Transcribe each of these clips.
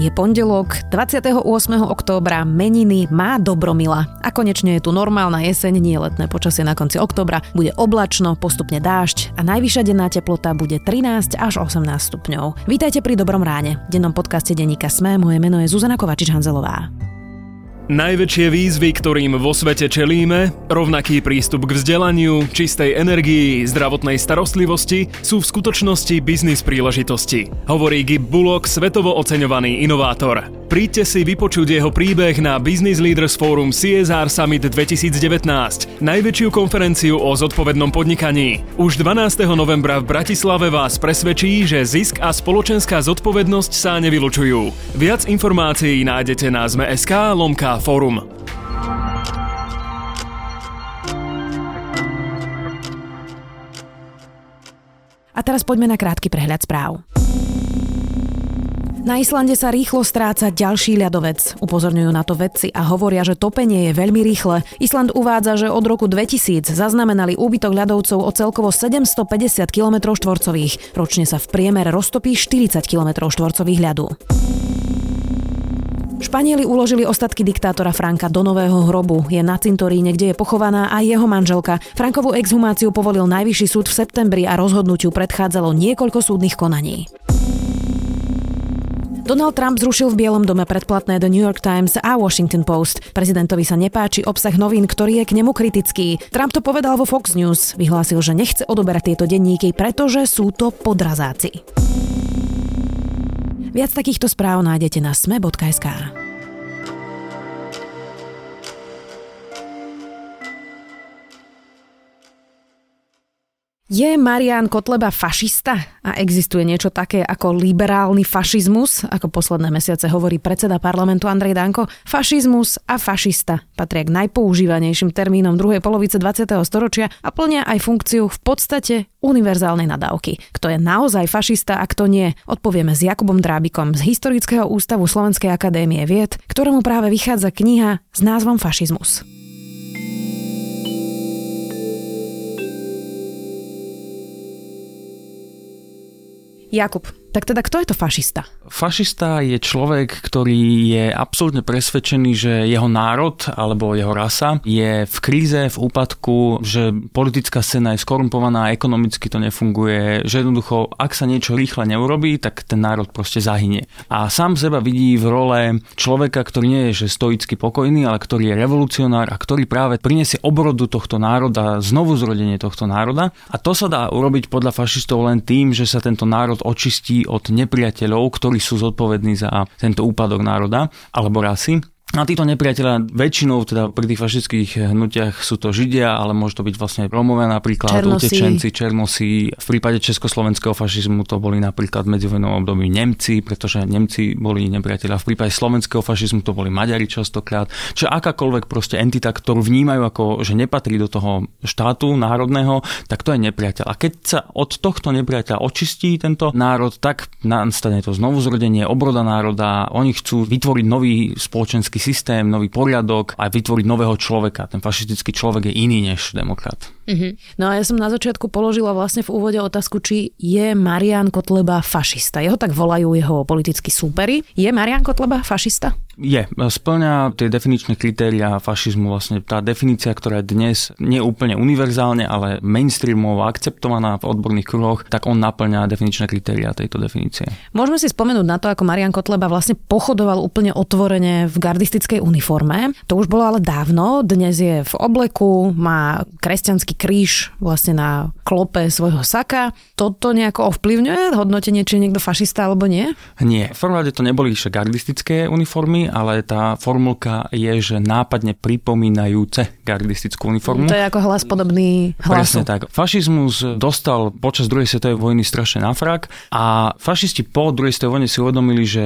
Je pondelok, 28. októbra, meniny má Dobromila. A konečne je tu normálna jeseň, nie letné počasie na konci októbra. Bude oblačno, postupne dážď a najvyššia denná teplota bude 13 až 18 stupňov. Vítajte pri Dobrom ráne. Dennom podcaste Deníka Sme, moje meno je Zuzana Kovačič-Hanzelová. Najväčšie výzvy, ktorým vo svete čelíme, rovnaký prístup k vzdelaniu, čistej energii, zdravotnej starostlivosti, sú v skutočnosti biznis príležitosti. Hovorí Gib Bullock, svetovo oceňovaný inovátor. Príďte si vypočuť jeho príbeh na Business Leaders Forum CSR Summit 2019, najväčšiu konferenciu o zodpovednom podnikaní. Už 12. novembra v Bratislave vás presvedčí, že zisk a spoločenská zodpovednosť sa nevylučujú. Viac informácií nájdete na zme.sk lomka forum. A teraz poďme na krátky prehľad správ. Na Islande sa rýchlo stráca ďalší ľadovec. Upozorňujú na to vedci a hovoria, že topenie je veľmi rýchle. Island uvádza, že od roku 2000 zaznamenali úbytok ľadovcov o celkovo 750 km štvorcových. Ročne sa v priemere roztopí 40 km štvorcových ľadu. Španieli uložili ostatky diktátora Franka do nového hrobu. Je na cintoríne, kde je pochovaná aj jeho manželka. Frankovú exhumáciu povolil najvyšší súd v septembri a rozhodnutiu predchádzalo niekoľko súdnych konaní. Donald Trump zrušil v Bielom dome predplatné The New York Times a Washington Post. Prezidentovi sa nepáči obsah novín, ktorý je k nemu kritický. Trump to povedal vo Fox News. Vyhlásil, že nechce odoberať tieto denníky, pretože sú to podrazáci. Viac takýchto správ nájdete na sme.sk. Je Marian Kotleba fašista? A existuje niečo také ako liberálny fašizmus? Ako posledné mesiace hovorí predseda parlamentu Andrej Danko, fašizmus a fašista patria k najpoužívanejším termínom druhej polovice 20. storočia a plnia aj funkciu v podstate univerzálnej nadávky. Kto je naozaj fašista a kto nie, odpovieme s Jakubom Drábikom z Historického ústavu Slovenskej akadémie vied, ktorému práve vychádza kniha s názvom Fašizmus. Jakub, tak teda kto je to fašista? Fašista je človek, ktorý je absolútne presvedčený, že jeho národ alebo jeho rasa je v kríze, v úpadku, že politická scéna je skorumpovaná, ekonomicky to nefunguje, že jednoducho, ak sa niečo rýchle neurobí, tak ten národ proste zahynie. A sám seba vidí v role človeka, ktorý nie je že stoicky pokojný, ale ktorý je revolucionár a ktorý práve prinesie obrodu tohto národa, znovu zrodenie tohto národa. A to sa dá urobiť podľa fašistov len tým, že sa tento národ očistí od nepriateľov, ktorí sú zodpovední za tento úpadok národa alebo rasy. A títo nepriateľa väčšinou teda pri tých fašistických hnutiach sú to Židia, ale môže to byť vlastne Romovia napríklad, Černosí. utečenci, Černosí. V prípade československého fašizmu to boli napríklad medzivojnovom období Nemci, pretože Nemci boli nepriateľa. V prípade slovenského fašizmu to boli Maďari častokrát. Čiže akákoľvek proste entita, ktorú vnímajú ako, že nepatrí do toho štátu národného, tak to je nepriateľ. A keď sa od tohto nepriateľa očistí tento národ, tak nastane to znovu zrodenie, obroda národa. Oni chcú vytvoriť nový spoločenský systém, nový poriadok a vytvoriť nového človeka. Ten fašistický človek je iný než demokrat. Mm-hmm. No a ja som na začiatku položila vlastne v úvode otázku, či je Marian Kotleba fašista. Jeho tak volajú jeho politickí súperi. Je Marian Kotleba fašista? Je, splňa tie definičné kritéria fašizmu, vlastne tá definícia, ktorá je dnes nie úplne univerzálne, ale mainstreamovo akceptovaná v odborných kruhoch, tak on naplňa definičné kritéria tejto definície. Môžeme si spomenúť na to, ako Marian Kotleba vlastne pochodoval úplne otvorene v gardistickej uniforme. To už bolo ale dávno, dnes je v obleku, má kresťanský kríž vlastne na klope svojho saka. Toto nejako ovplyvňuje hodnotenie, či je niekto fašista alebo nie? Nie, v prvom rade to neboli gardistické uniformy, ale tá formulka je, že nápadne pripomínajúce gardistickú uniformu. To je ako hlas podobný hlasu. Presne tak. Fašizmus dostal počas druhej svetovej vojny strašne na frak a fašisti po druhej svetovej vojne si uvedomili, že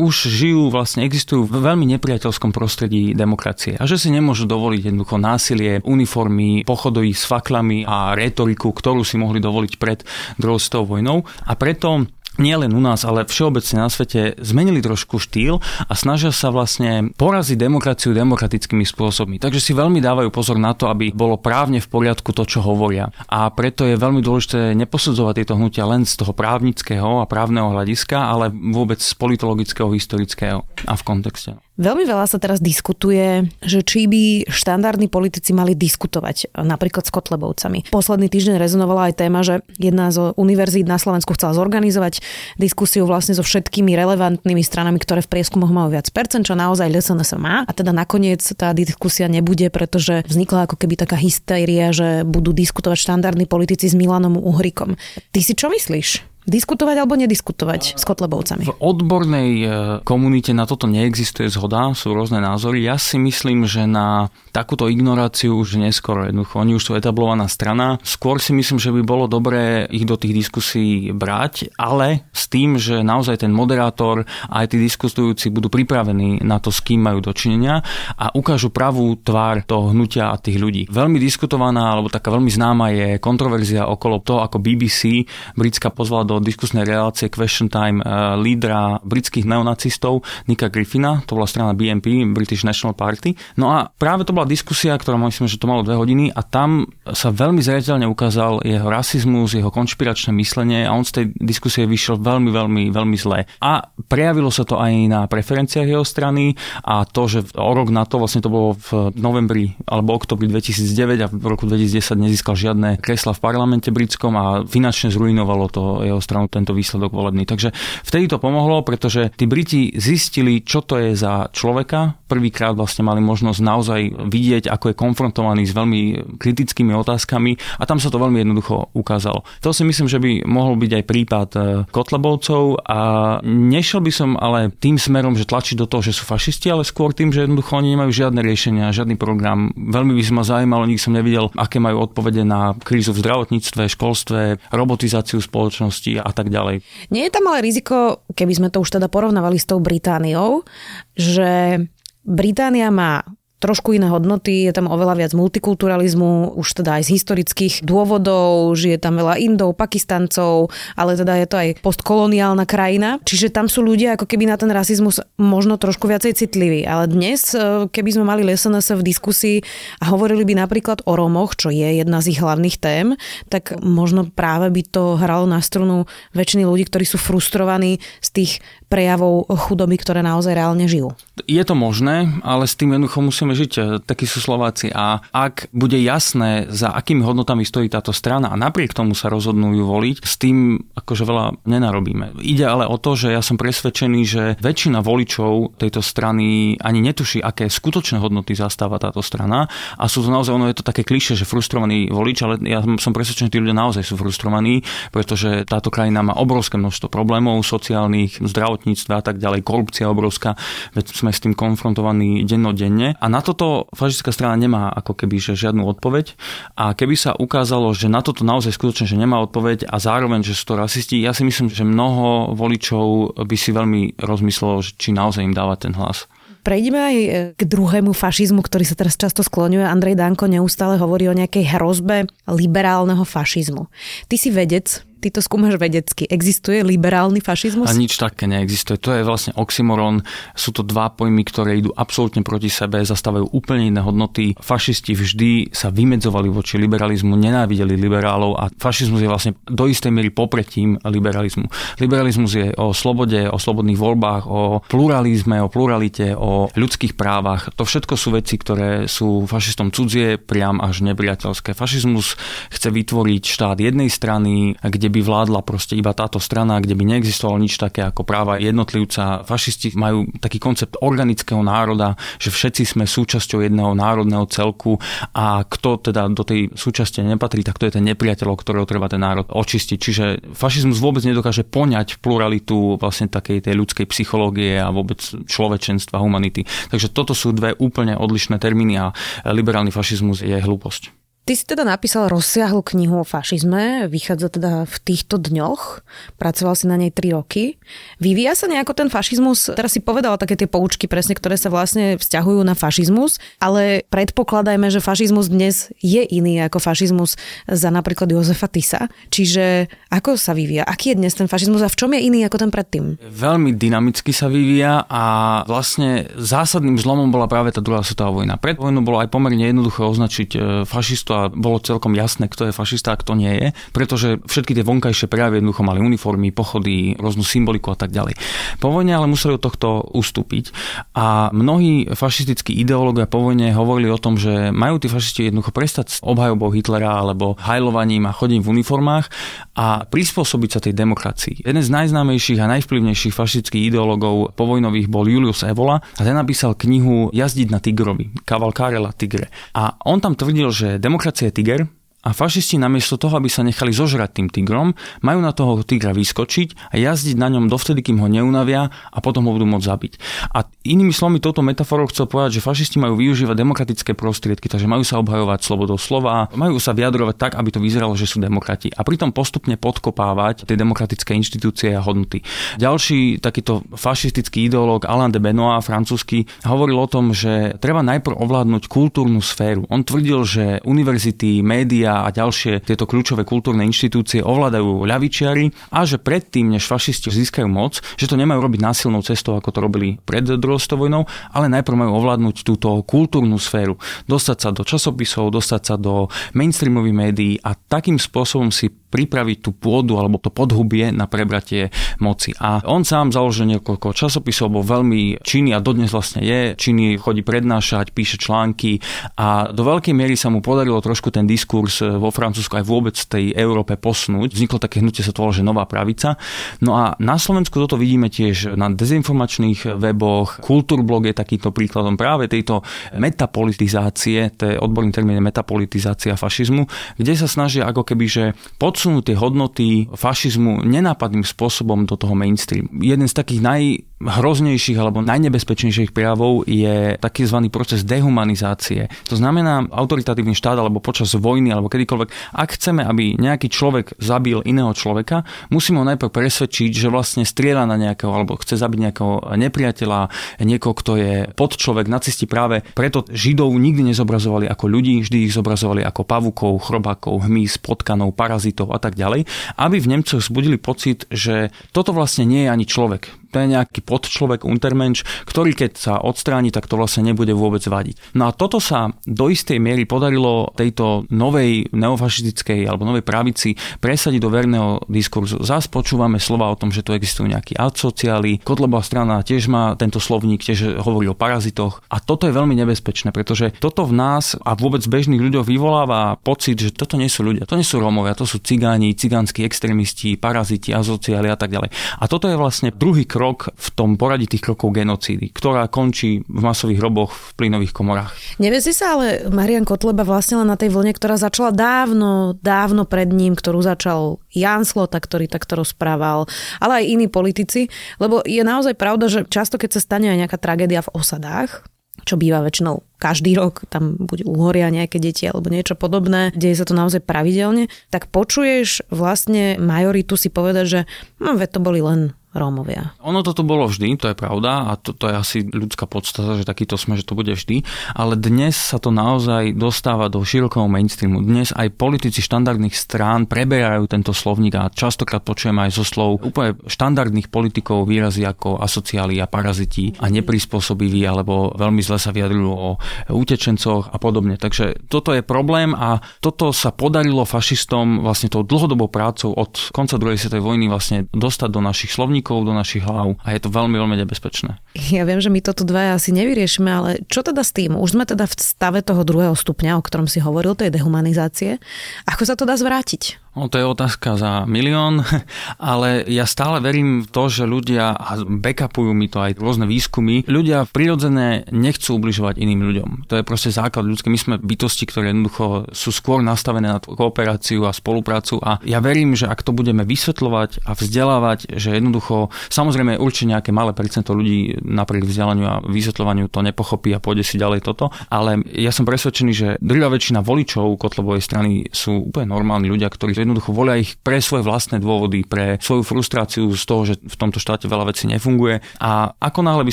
už žijú, vlastne existujú v veľmi nepriateľskom prostredí demokracie a že si nemôžu dovoliť jednoducho násilie, uniformy, pochodoví s faklami a retoriku, ktorú si mohli dovoliť pred druhou vojnou. A preto nielen u nás, ale všeobecne na svete zmenili trošku štýl a snažia sa vlastne poraziť demokraciu demokratickými spôsobmi. Takže si veľmi dávajú pozor na to, aby bolo právne v poriadku to, čo hovoria. A preto je veľmi dôležité neposudzovať tieto hnutia len z toho právnického a právneho hľadiska, ale vôbec z politologického, historického a v kontexte. Veľmi veľa sa teraz diskutuje, že či by štandardní politici mali diskutovať napríklad s Kotlebovcami. Posledný týždeň rezonovala aj téma, že jedna z univerzít na Slovensku chcela zorganizovať diskusiu vlastne so všetkými relevantnými stranami, ktoré v prieskumoch majú viac percent, čo naozaj LSNS má. A teda nakoniec tá diskusia nebude, pretože vznikla ako keby taká hystéria, že budú diskutovať štandardní politici s Milanom Uhrikom. Ty si čo myslíš? Diskutovať alebo nediskutovať s Kotlebovcami? V odbornej e, komunite na toto neexistuje zhoda, sú rôzne názory. Ja si myslím, že na takúto ignoráciu už neskoro jednoducho. Oni už sú etablovaná strana. Skôr si myslím, že by bolo dobré ich do tých diskusí brať, ale s tým, že naozaj ten moderátor aj tí diskutujúci budú pripravení na to, s kým majú dočinenia a ukážu pravú tvár toho hnutia a tých ľudí. Veľmi diskutovaná, alebo taká veľmi známa je kontroverzia okolo toho, ako BBC britská pozvala do diskusnej relácie Question Time eh, lídra britských neonacistov Nika Griffina, to bola strana BNP, British National Party. No a práve to bola diskusia, ktorá myslím, že to malo dve hodiny a tam sa veľmi zreteľne ukázal jeho rasizmus, jeho konšpiračné myslenie a on z tej diskusie vyšiel veľmi, veľmi, veľmi zle. A prejavilo sa to aj na preferenciách jeho strany a to, že o rok na to, vlastne to bolo v novembri alebo oktobri 2009 a v roku 2010 nezískal žiadne kresla v parlamente britskom a finančne zrujnovalo to jeho stranu tento výsledok volebný. Takže vtedy to pomohlo, pretože tí Briti zistili, čo to je za človeka. Prvýkrát vlastne mali možnosť naozaj vidieť, ako je konfrontovaný s veľmi kritickými otázkami a tam sa to veľmi jednoducho ukázalo. To si myslím, že by mohol byť aj prípad e, Kotlebovcov a nešiel by som ale tým smerom, že tlačiť do toho, že sú fašisti, ale skôr tým, že jednoducho oni nemajú žiadne riešenia, žiadny program. Veľmi by ma zaujímalo, nikdy som nevidel, aké majú odpovede na krízu v zdravotníctve, školstve, robotizáciu spoločnosti možnosti a tak ďalej. Nie je tam ale riziko, keby sme to už teda porovnávali s tou Britániou, že Británia má trošku iné hodnoty, je tam oveľa viac multikulturalizmu, už teda aj z historických dôvodov, žije tam veľa Indov, Pakistancov, ale teda je to aj postkoloniálna krajina. Čiže tam sú ľudia ako keby na ten rasizmus možno trošku viacej citliví. Ale dnes, e, keby sme mali SNS v diskusii a hovorili by napríklad o Romoch, čo je jedna z ich hlavných tém, tak možno práve by to hralo na strunu väčšiny ľudí, ktorí sú frustrovaní z tých prejavov chudoby, ktoré naozaj reálne žijú. Je to možné, ale s tým jednoducho musíme žiť. Takí sú Slováci. A ak bude jasné, za akými hodnotami stojí táto strana a napriek tomu sa rozhodnú ju voliť, s tým akože veľa nenarobíme. Ide ale o to, že ja som presvedčený, že väčšina voličov tejto strany ani netuší, aké skutočné hodnoty zastáva táto strana. A sú to naozaj, ono je to také kliše, že frustrovaný volič, ale ja som presvedčený, že tí ľudia naozaj sú frustrovaní, pretože táto krajina má obrovské množstvo problémov sociálnych, zdravotníctva a tak ďalej, korupcia obrovská, veď sme s tým konfrontovaní dennodenne. A na toto fašistická strana nemá ako keby že žiadnu odpoveď. A keby sa ukázalo, že na toto naozaj skutočne že nemá odpoveď a zároveň, že sú to rasisti, ja si myslím, že mnoho voličov by si veľmi rozmyslelo, či naozaj im dáva ten hlas. Prejdeme aj e, k druhému fašizmu, ktorý sa teraz často skloňuje. Andrej Danko neustále hovorí o nejakej hrozbe liberálneho fašizmu. Ty si vedec, ty to skúmaš vedecky. Existuje liberálny fašizmus? A nič také neexistuje. To je vlastne oxymoron. Sú to dva pojmy, ktoré idú absolútne proti sebe, zastávajú úplne iné hodnoty. Fašisti vždy sa vymedzovali voči liberalizmu, nenávideli liberálov a fašizmus je vlastne do istej miery popretím liberalizmu. Liberalizmus je o slobode, o slobodných voľbách, o pluralizme, o pluralite, o ľudských právach. To všetko sú veci, ktoré sú fašistom cudzie, priam až nepriateľské. Fašizmus chce vytvoriť štát jednej strany, kde by vládla proste iba táto strana, kde by neexistovalo nič také ako práva jednotlivca. Fašisti majú taký koncept organického národa, že všetci sme súčasťou jedného národného celku a kto teda do tej súčasti nepatrí, tak to je ten nepriateľ, ktorého treba ten národ očistiť. Čiže fašizmus vôbec nedokáže poňať pluralitu vlastne takej tej ľudskej psychológie a vôbec človečenstva, humanity. Takže toto sú dve úplne odlišné termíny a liberálny fašizmus je hlúposť. Ty si teda napísal rozsiahlu knihu o fašizme, vychádza teda v týchto dňoch, pracoval si na nej 3 roky. Vyvíja sa nejako ten fašizmus, teraz si povedala také tie poučky presne, ktoré sa vlastne vzťahujú na fašizmus, ale predpokladajme, že fašizmus dnes je iný ako fašizmus za napríklad Jozefa Tisa. Čiže ako sa vyvíja? Aký je dnes ten fašizmus a v čom je iný ako ten predtým? Veľmi dynamicky sa vyvíja a vlastne zásadným zlomom bola práve tá druhá svetová vojna. Pred vojnou bolo aj pomerne jednoduché označiť e, fašistu a bolo celkom jasné, kto je fašista a kto nie je, pretože všetky tie vonkajšie prejavy jednoducho mali uniformy, pochody, rôznu symboliku a tak ďalej. Po vojne ale museli od tohto ustúpiť a mnohí fašistickí ideológovia po vojne hovorili o tom, že majú tí fašisti jednoducho prestať s obhajobou Hitlera alebo hajlovaním a chodením v uniformách a prispôsobiť sa tej demokracii. Jeden z najznámejších a najvplyvnejších fašistických ideológov povojnových bol Julius Evola a ten napísal knihu Jazdiť na tigrovi, Cavalcare tigre. A on tam tvrdil, že demokracia je tiger a fašisti namiesto toho, aby sa nechali zožrať tým tigrom, majú na toho tigra vyskočiť a jazdiť na ňom dovtedy, kým ho neunavia a potom ho budú môcť zabiť. A inými slovami touto metaforou chcel povedať, že fašisti majú využívať demokratické prostriedky, takže majú sa obhajovať slobodou slova, majú sa vyjadrovať tak, aby to vyzeralo, že sú demokrati a pritom postupne podkopávať tie demokratické inštitúcie a hodnoty. Ďalší takýto fašistický ideológ Alain de Benoit, francúzsky, hovoril o tom, že treba najprv ovládnuť kultúrnu sféru. On tvrdil, že univerzity, médiá médiá a ďalšie tieto kľúčové kultúrne inštitúcie ovládajú ľavičiari a že predtým, než fašisti získajú moc, že to nemajú robiť násilnou cestou, ako to robili pred druhou vojnou, ale najprv majú ovládnuť túto kultúrnu sféru, dostať sa do časopisov, dostať sa do mainstreamových médií a takým spôsobom si pripraviť tú pôdu alebo to podhubie na prebratie moci. A on sám založil niekoľko časopisov, bol veľmi činný a dodnes vlastne je činný, chodí prednášať, píše články a do veľkej miery sa mu podarilo trošku ten diskurs vo Francúzsku aj vôbec tej Európe posnúť. Vzniklo také hnutie, sa to že nová pravica. No a na Slovensku toto vidíme tiež na dezinformačných weboch. Kultúrblog je takýto príkladom práve tejto metapolitizácie, to je odborný termín metapolitizácia fašizmu, kde sa snažia ako keby, že pod odsunú tie hodnoty fašizmu nenápadným spôsobom do toho mainstreamu. Jeden z takých naj hroznejších alebo najnebezpečnejších prejavov je zvaný proces dehumanizácie. To znamená autoritatívny štát alebo počas vojny alebo kedykoľvek, ak chceme, aby nejaký človek zabil iného človeka, musíme ho najprv presvedčiť, že vlastne strieľa na nejakého alebo chce zabiť nejakého nepriateľa, niekoho, kto je pod človek, nacisti práve preto Židov nikdy nezobrazovali ako ľudí, vždy ich zobrazovali ako pavukov, chrobákov, hmyz, potkanov, parazitov a tak ďalej, aby v Nemcoch zbudili pocit, že toto vlastne nie je ani človek to je nejaký podčlovek, untermensch, ktorý keď sa odstráni, tak to vlastne nebude vôbec vadiť. No a toto sa do istej miery podarilo tejto novej neofašistickej alebo novej pravici presadiť do verného diskurzu. Zás počúvame slova o tom, že tu existujú nejakí asociáli. Kotlebová strana tiež má tento slovník, tiež hovorí o parazitoch. A toto je veľmi nebezpečné, pretože toto v nás a vôbec bežných ľuďoch vyvoláva pocit, že toto nie sú ľudia, to nie sú Rómovia, to sú cigáni, cigánsky extrémisti, paraziti, asociáli a tak ďalej. A toto je vlastne druhý krok krok v tom poradí tých krokov genocídy, ktorá končí v masových hroboch v plynových komorách. Nevezí sa ale Marian Kotleba vlastne len na tej vlne, ktorá začala dávno, dávno pred ním, ktorú začal Jan Slota, ktorý takto rozprával, ale aj iní politici, lebo je naozaj pravda, že často keď sa stane aj nejaká tragédia v osadách, čo býva väčšinou každý rok, tam buď uhoria nejaké deti alebo niečo podobné, deje sa to naozaj pravidelne, tak počuješ vlastne majoritu si povedať, že no, to boli len Rómovia. Ono to tu bolo vždy, to je pravda a to, to je asi ľudská podstata, že takýto sme, že to bude vždy, ale dnes sa to naozaj dostáva do širokého mainstreamu. Dnes aj politici štandardných strán preberajú tento slovník a častokrát počujem aj zo slov úplne štandardných politikov výrazy ako asociáli a paraziti a neprispôsobiví alebo veľmi zle sa vyjadrujú o utečencoch a podobne. Takže toto je problém a toto sa podarilo fašistom vlastne tou dlhodobou prácou od konca druhej svetovej vojny vlastne dostať do našich slovníkov únikov do našich hlav a je to veľmi, veľmi nebezpečné. Ja viem, že my toto dvaja asi nevyriešime, ale čo teda s tým? Už sme teda v stave toho druhého stupňa, o ktorom si hovoril, tej dehumanizácie. Ako sa to dá zvrátiť? No, to je otázka za milión, ale ja stále verím v to, že ľudia, a backupujú mi to aj rôzne výskumy, ľudia prirodzené nechcú ubližovať iným ľuďom. To je proste základ ľudské. My sme bytosti, ktoré jednoducho sú skôr nastavené na kooperáciu a spoluprácu a ja verím, že ak to budeme vysvetľovať a vzdelávať, že jednoducho, samozrejme určite nejaké malé percento ľudí napriek vzdelaniu a vysvetľovaniu to nepochopí a pôjde si ďalej toto, ale ja som presvedčený, že druhá väčšina voličov Kotlebovej strany sú úplne normálni ľudia, ktorí jednoducho volia ich pre svoje vlastné dôvody, pre svoju frustráciu z toho, že v tomto štáte veľa vecí nefunguje. A ako náhle by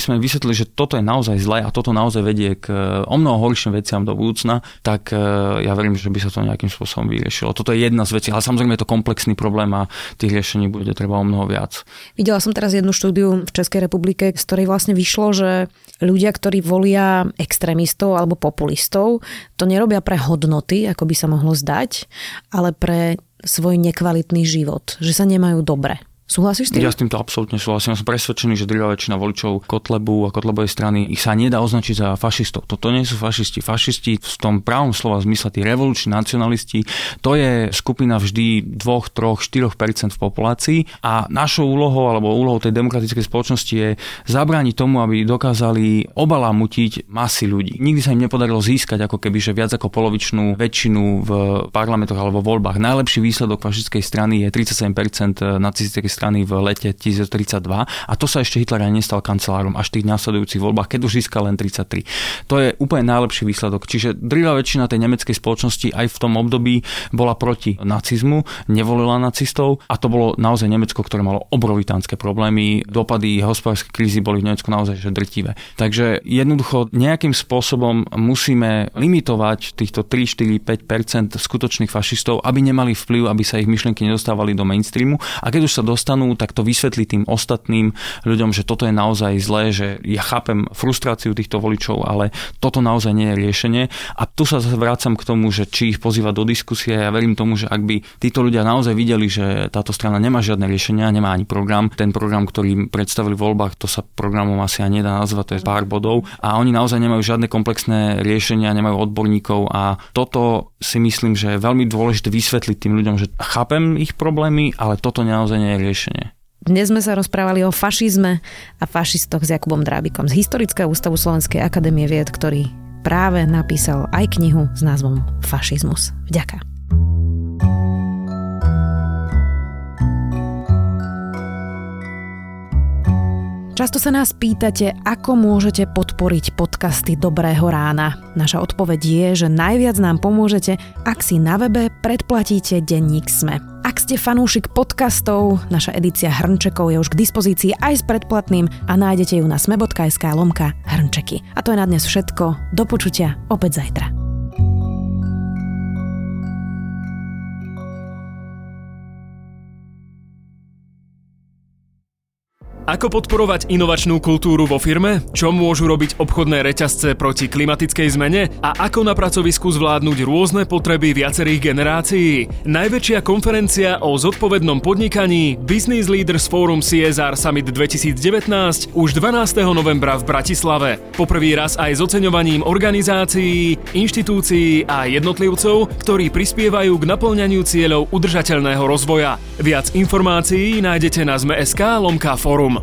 sme vysvetlili, že toto je naozaj zlé a toto naozaj vedie k o mnoho horším veciam do budúcna, tak e, ja verím, že by sa to nejakým spôsobom vyriešilo. Toto je jedna z vecí, ale samozrejme je to komplexný problém a tých riešení bude treba o mnoho viac. Videla som teraz jednu štúdiu v Českej republike, z ktorej vlastne vyšlo, že ľudia, ktorí volia extrémistov alebo populistov, to nerobia pre hodnoty, ako by sa mohlo zdať, ale pre svoj nekvalitný život, že sa nemajú dobre. Súhlasíš s tým? Ja s týmto absolútne súhlasím. Ja som presvedčený, že druhá väčšina voličov Kotlebu a Kotlebovej strany ich sa nedá označiť za fašistov. Toto nie sú fašisti. Fašisti v tom pravom slova zmysle, tí revoluční nacionalisti, to je skupina vždy 2, 3, 4 v populácii a našou úlohou alebo úlohou tej demokratickej spoločnosti je zabrániť tomu, aby dokázali obalamutiť masy ľudí. Nikdy sa im nepodarilo získať ako keby, že viac ako polovičnú väčšinu v parlamentoch alebo voľbách. Najlepší výsledok fašistickej strany je 37% nacistickej strany v lete 1932 a to sa ešte Hitler ani nestal kancelárom až v tých následujúcich voľbách, keď už získal len 33. To je úplne najlepší výsledok. Čiže drvá väčšina tej nemeckej spoločnosti aj v tom období bola proti nacizmu, nevolila nacistov a to bolo naozaj Nemecko, ktoré malo obrovitánske problémy. Dopady hospodárskej krízy boli v Nemecku naozaj že drtivé. Takže jednoducho nejakým spôsobom musíme limitovať týchto 3, 4, 5 skutočných fašistov, aby nemali vplyv, aby sa ich myšlienky nedostávali do mainstreamu. A keď už sa dostali dostanú, tak to vysvetlí tým ostatným ľuďom, že toto je naozaj zlé, že ja chápem frustráciu týchto voličov, ale toto naozaj nie je riešenie. A tu sa vrácam k tomu, že či ich pozýva do diskusie, ja verím tomu, že ak by títo ľudia naozaj videli, že táto strana nemá žiadne riešenia, nemá ani program, ten program, ktorý predstavili v voľbách, to sa programom asi ani nedá nazvať, to je pár bodov. A oni naozaj nemajú žiadne komplexné riešenia, nemajú odborníkov a toto si myslím, že je veľmi dôležité vysvetliť tým ľuďom, že chápem ich problémy, ale toto naozaj nie je riešenie riešenie. Dnes sme sa rozprávali o fašizme a fašistoch s Jakubom Drábikom z Historického ústavu Slovenskej akadémie vied, ktorý práve napísal aj knihu s názvom Fašizmus. Vďaka. Často sa nás pýtate, ako môžete podporiť podcasty Dobrého rána. Naša odpoveď je, že najviac nám pomôžete, ak si na webe predplatíte denník SME. Ak ste fanúšik podcastov, naša edícia Hrnčekov je už k dispozícii aj s predplatným a nájdete ju na sme.sk lomka Hrnčeky. A to je na dnes všetko. Do počutia opäť zajtra. Ako podporovať inovačnú kultúru vo firme? Čo môžu robiť obchodné reťazce proti klimatickej zmene? A ako na pracovisku zvládnuť rôzne potreby viacerých generácií? Najväčšia konferencia o zodpovednom podnikaní Business Leaders Forum CSR Summit 2019 už 12. novembra v Bratislave. Poprvý raz aj s oceňovaním organizácií, inštitúcií a jednotlivcov, ktorí prispievajú k naplňaniu cieľov udržateľného rozvoja. Viac informácií nájdete na Zme.sk lomka forum.